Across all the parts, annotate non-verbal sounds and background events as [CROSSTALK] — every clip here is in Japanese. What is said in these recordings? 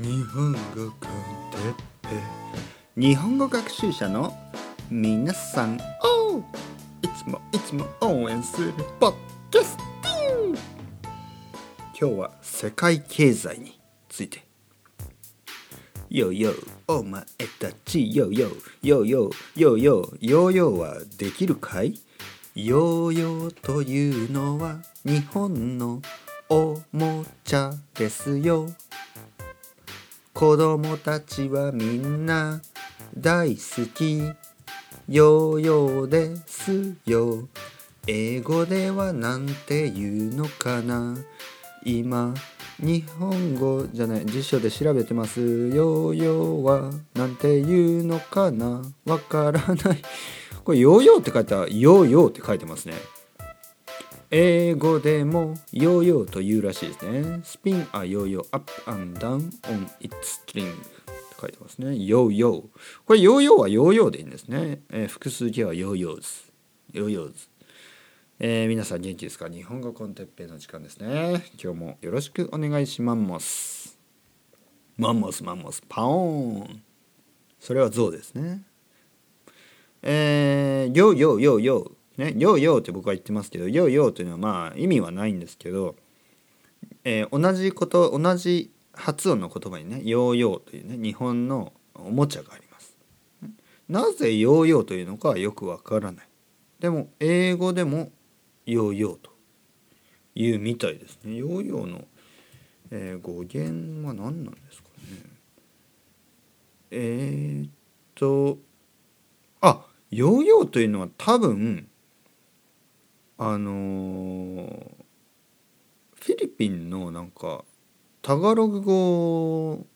日本語コンテッペ日本語学習者の皆さん。をいつもいつも応援するポッドキャスティン今日は世界経済について。ヨーヨーお前たちヨーヨーヨーヨーヨーヨーヨーヨーはできるかい？ヨーヨーというのは日本のおもちゃですよ。子供たちはみんな大好き。ヨーヨーですよ。英語ではなんて言うのかな。今日本語じゃない辞書で調べてます。ヨーヨーはなんて言うのかな。わからない。これヨーヨーって書いたらヨーヨーって書いてますね。英語でもヨーヨーというらしいですね。 spin a yo-yo up and down on its string って書いてますね。ヨーヨー。これヨーヨーはヨーヨーでいいんですね。えー複数形は yo-yos。yo-yos。えー皆さん元気ですか？日本語 con テッペイの時間ですね。今日もよろしくお願いします。マンモスマンモスパオーン。それはゾウですね。えー、ヨーヨーヨーヨー。ね、ヨーヨーって僕は言ってますけどヨーヨーというのはまあ意味はないんですけど、えー同じこと同じ発音の言葉にねヨーヨーというね日本のおもちゃがあります。なぜヨーヨーというのかはよくわからない。でも英語でもヨーヨーというみたいですね。ヨーヨーの、えー語源は何なんですかね。えー、っとあヨーヨーというのは多分あのーフィリピンのなんかタガログ語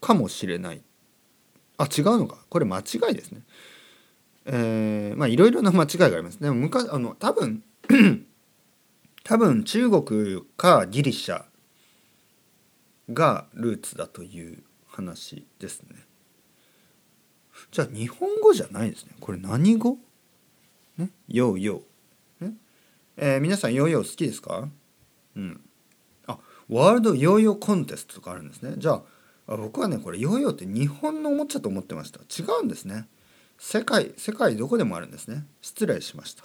かもしれない。あ違うのか。これ間違いですね。えーまあいろいろな間違いがあります。でも昔あの多分 [CLEARS THROAT] 多分中国かギリシャがルーツだという話ですね。じゃあ日本語じゃないですね。これ何語？ね？ヨーヨー。ねえー皆さんヨーヨー好きですか？うん。あワールドヨーヨーコンテストとかあるんですね。じゃあ僕はねこれヨーヨーって日本のおもちゃと思ってました。違うんですね。世界世界どこでもあるんですね。失礼しました。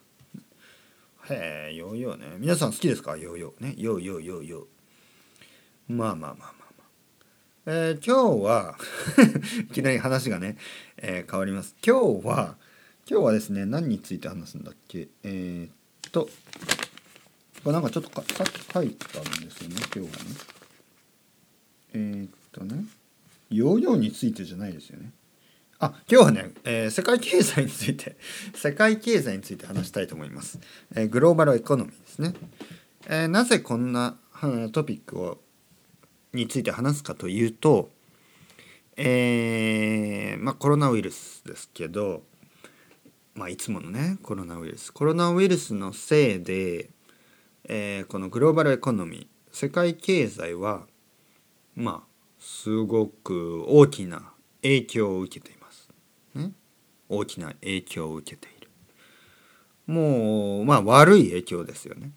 へえヨーヨーね。皆さん好きですか？ヨーヨー。ね。ヨーヨーヨーヨー。まあまあまあまあまあ。えー今日は [LAUGHS] いきなり話がね、えー変わります。今日は今日はですね何について話すんだっけ？えーっとこれなんかちょっとかさっき書いたんですよね今日はね。えーっとねヨーヨーについてじゃないですよね。あ今日はね、えー世界経済について [LAUGHS] 世界経済について話したいと思います、えーグローバルエコノミーですね、えなぜこんなトピックをについて話すかというとえーまあコロナウイルスですけどまあいつものねコロナウイルスコロナウイルスのせいで、えーこのグローバルエコノミー世界経済はまあすごく大きな影響を受けています。ね、大きな影響を受けている。もうまあ悪い影響ですよね。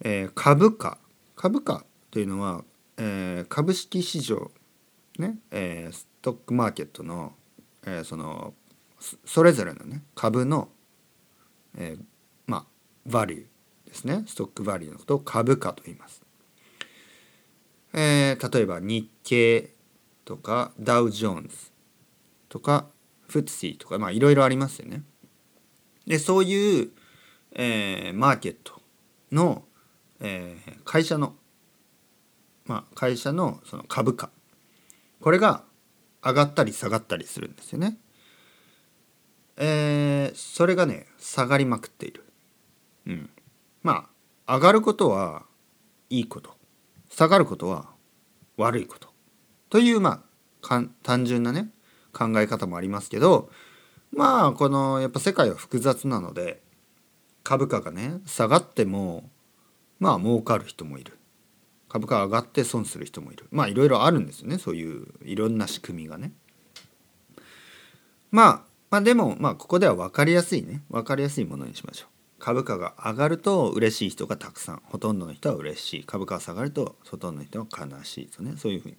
えー株価株価というのは、えー株式市場ね、えーストックマーケットの、えーそのそれぞれのね株の、えーまあバリューですねストックバリューのことを株価と言います。えー例えば日経とかダウ・ジョーンズとかフッシーとかまあいろいろありますよね。でそういう、えーマーケットの、えー会社のまあ会社のその株価これが上がったり下がったりするんですよね。えーそれがね下がりまくっている。うん、まあ上がることはいいこと。下がることは悪いこと。というまあ単純なね考え方もありますけどまあこのやっぱ世界は複雑なので株価がね下がってもまあ儲かる人もいる。株価上がって損する人もいる。まあいろいろあるんですよね。そういういろんな仕組みがね。まあまあでもまあここでは分かりやすいね分かりやすいものにしましょう。株価が上がると嬉しい人がたくさんほとんどの人は嬉しい株価が下がるとほとんどの人は悲しいとねそういうふうに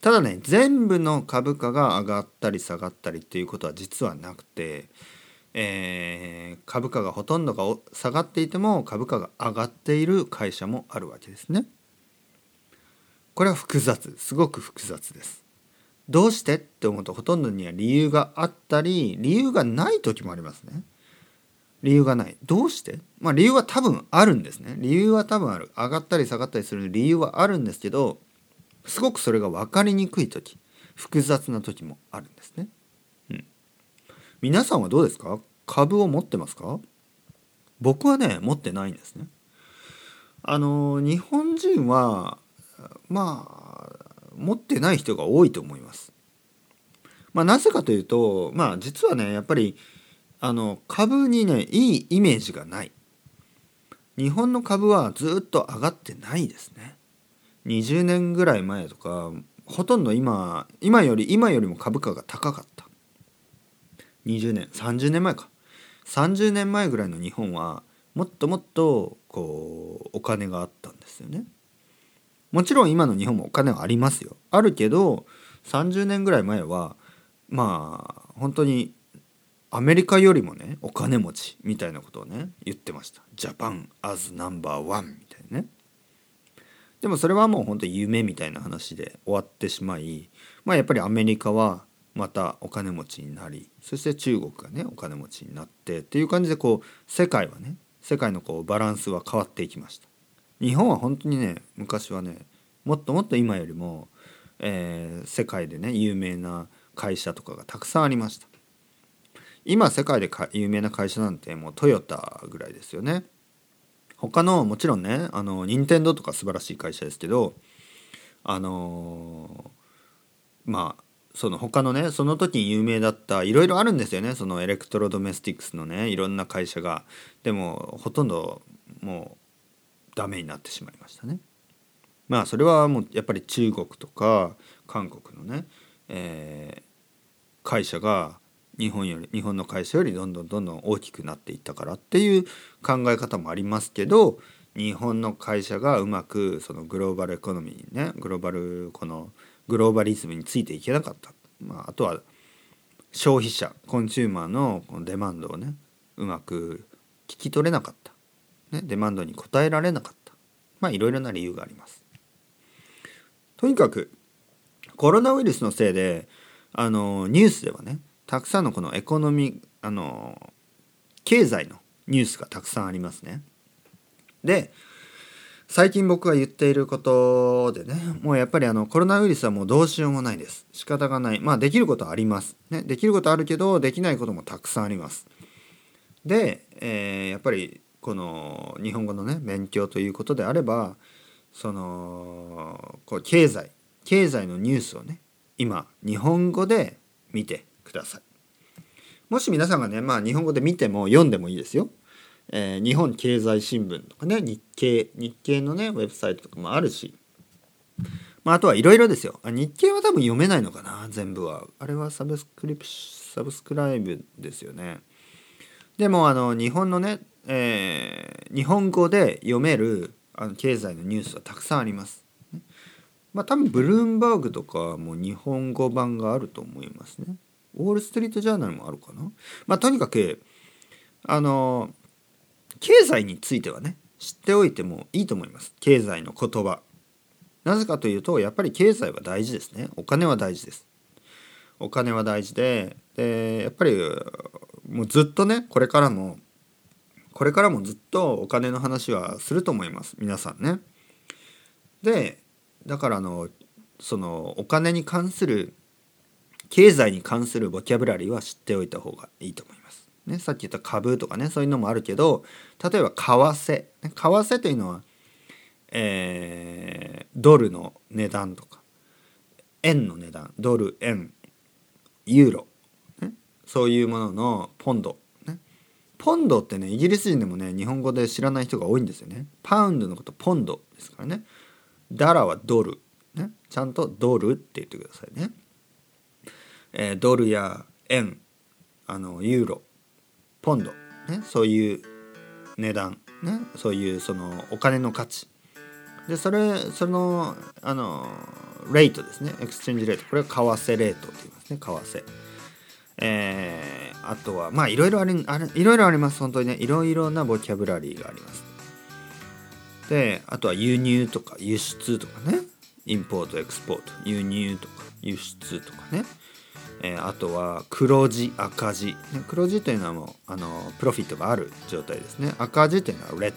ただね全部の株価が上がったり下がったりっていうことは実はなくて、えー、株価がほとんどが下がっていても株価が上がっている会社もあるわけですね。これは複雑すごく複雑です。どうしてって思うとほとんどには理由があったり理由がない時もありますね。理由がない。どうして？まあ理由は多分あるんですね。理由は多分ある。上がったり下がったりする理由はあるんですけどすごくそれが分かりにくい時複雑な時もあるんですね。うん、皆さんはどうですか？株を持ってますか？僕はね持ってないんですね。あの日本人はまあ持ってない人が多いと思います。まあ、なぜかというとまあ実はねやっぱりあの株にねいいイメージがない。日本の株はずっと上がってないですね。20年ぐらい前とかほとんど今今より今よりも株価が高かった20年30年前か30年前ぐらいの日本はもっともっとこうお金があったんですよねもちろん今の日本もお金はありますよ。あるけど30年ぐらい前はまあ本当にアメリカよりもねお金持ちみたいなことをね言ってました。ジャパン as number one みたいなね。でもそれはもう本当に夢みたいな話で終わってしまいまあやっぱりアメリカはまたお金持ちになりそして中国がねお金持ちになってっていう感じでこう世界はね世界のこうバランスは変わっていきました。日本は本当にね昔はねもっともっと今よりも、えー、世界でね有名な会社とかがたくさんありました。今世界で有名な会社なんてもうトヨタぐらいですよね。他のもちろんねあの任天堂とか素晴らしい会社ですけどあのまあその他のねその時に有名だったいろいろあるんですよね。その electrodomestics のねいろんな会社が。でもほとんどもうダメになってしまいましたね。まあそれはもうやっぱり中国とか韓国のね、えー、会社が日本より日本の会社よりどんどんどんどん大きくなっていったからっていう考え方もありますけど日本の会社がうまくそのグローバルエコノミーにねグローバルこのグローバリズムについていけなかった、まあ、あとは消費者コンシューマーのこのデマンドをねうまく聞き取れなかった、ね、デマンドに応えられなかった。まあいろいろな理由があります。とにかくコロナウイルスのせいであのニュースではねたくさんのこのエコノミあの経済のニュースがたくさんありますね。で最近僕が言っていることでねもうやっぱりあのコロナウイルスはもうどうしようもないです。仕方がない。まあできることはあります、ね、できることあるけどできないこともたくさんあります。で、えー、やっぱりこの日本語のね勉強ということであればそのこう経済経済のニュースをね今日本語で見てください。もし皆さんがねまあ日本語で見ても読んでもいいですよ。えー、日本経済新聞とかね日経日経のねウェブサイトとかもあるし、まあ、あとはいろいろですよ。あ日経は多分読めないのかな全部は。あれはサブスクリプサブスクライブですよね。でもあの日本のね、えー、日本語で読めるあの経済のニュースはたくさんあります。まあ多分ブルームバーグとかも日本語版があると思いますね。ウォール・ストリート・ジャーナルもあるかな。まあとにかくあの経済についてはね知っておいてもいいと思います。経済の言葉。なぜかというとやっぱり経済は大事ですね。お金は大事です。お金は大事ででやっぱりもうずっとねこれからもこれからもずっとお金の話はすると思います。皆さんね。でだからあのそのお金に関する経済に関するボキャブラリーは知っておいた方がいいと思います。ね、さっき言った株とかねそういうのもあるけど例えば為替、為替というのは、えー、ドルの値段とか円の値段。ドル円。ユーロ、ね、そういうもののポンド、ポンドってねイギリス人でもね日本語で知らない人が多いんですよね。パウンドのことポンドですからね。ダラはドル、ね、ちゃんとドルって言ってくださいね、えー、ドルや円。あのユーロ。ポンド、ね、そういう値段、ね、そういうそのお金の価値。でそれそのあのレートですね。 exchange rate。これは為替レートと言いますね。為替。えー、あとはまあいろいろありあれいろいろあります本当にね。いろいろなボキャブラリーがあります。であとは輸入とか輸出とかね。 import export。輸入とか輸出とかね、えー、あとは黒字赤字、ね、黒字というのはもうあのプロフィットがある状態ですね。赤字というのはレッドっ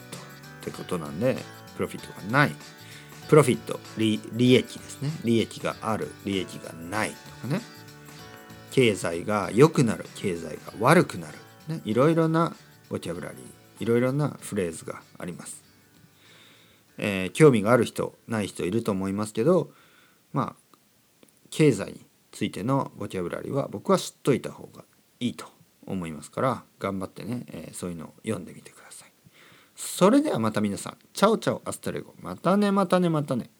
てことなんでプロフィットがない。プロフィット利益ですね。利益がある利益がないとかね。経済が良くなる経済が悪くなる、ね、いろいろなボキャブラリーいろいろなフレーズがあります、えー、興味がある人ない人いると思いますけどまあ経済についてのボキャブラリーは僕は知っといた方がいいと思いますから頑張ってね、えー、そういうのを読んでみてください。それではまた皆さん chao chao hasta luego。またねまたねまたね。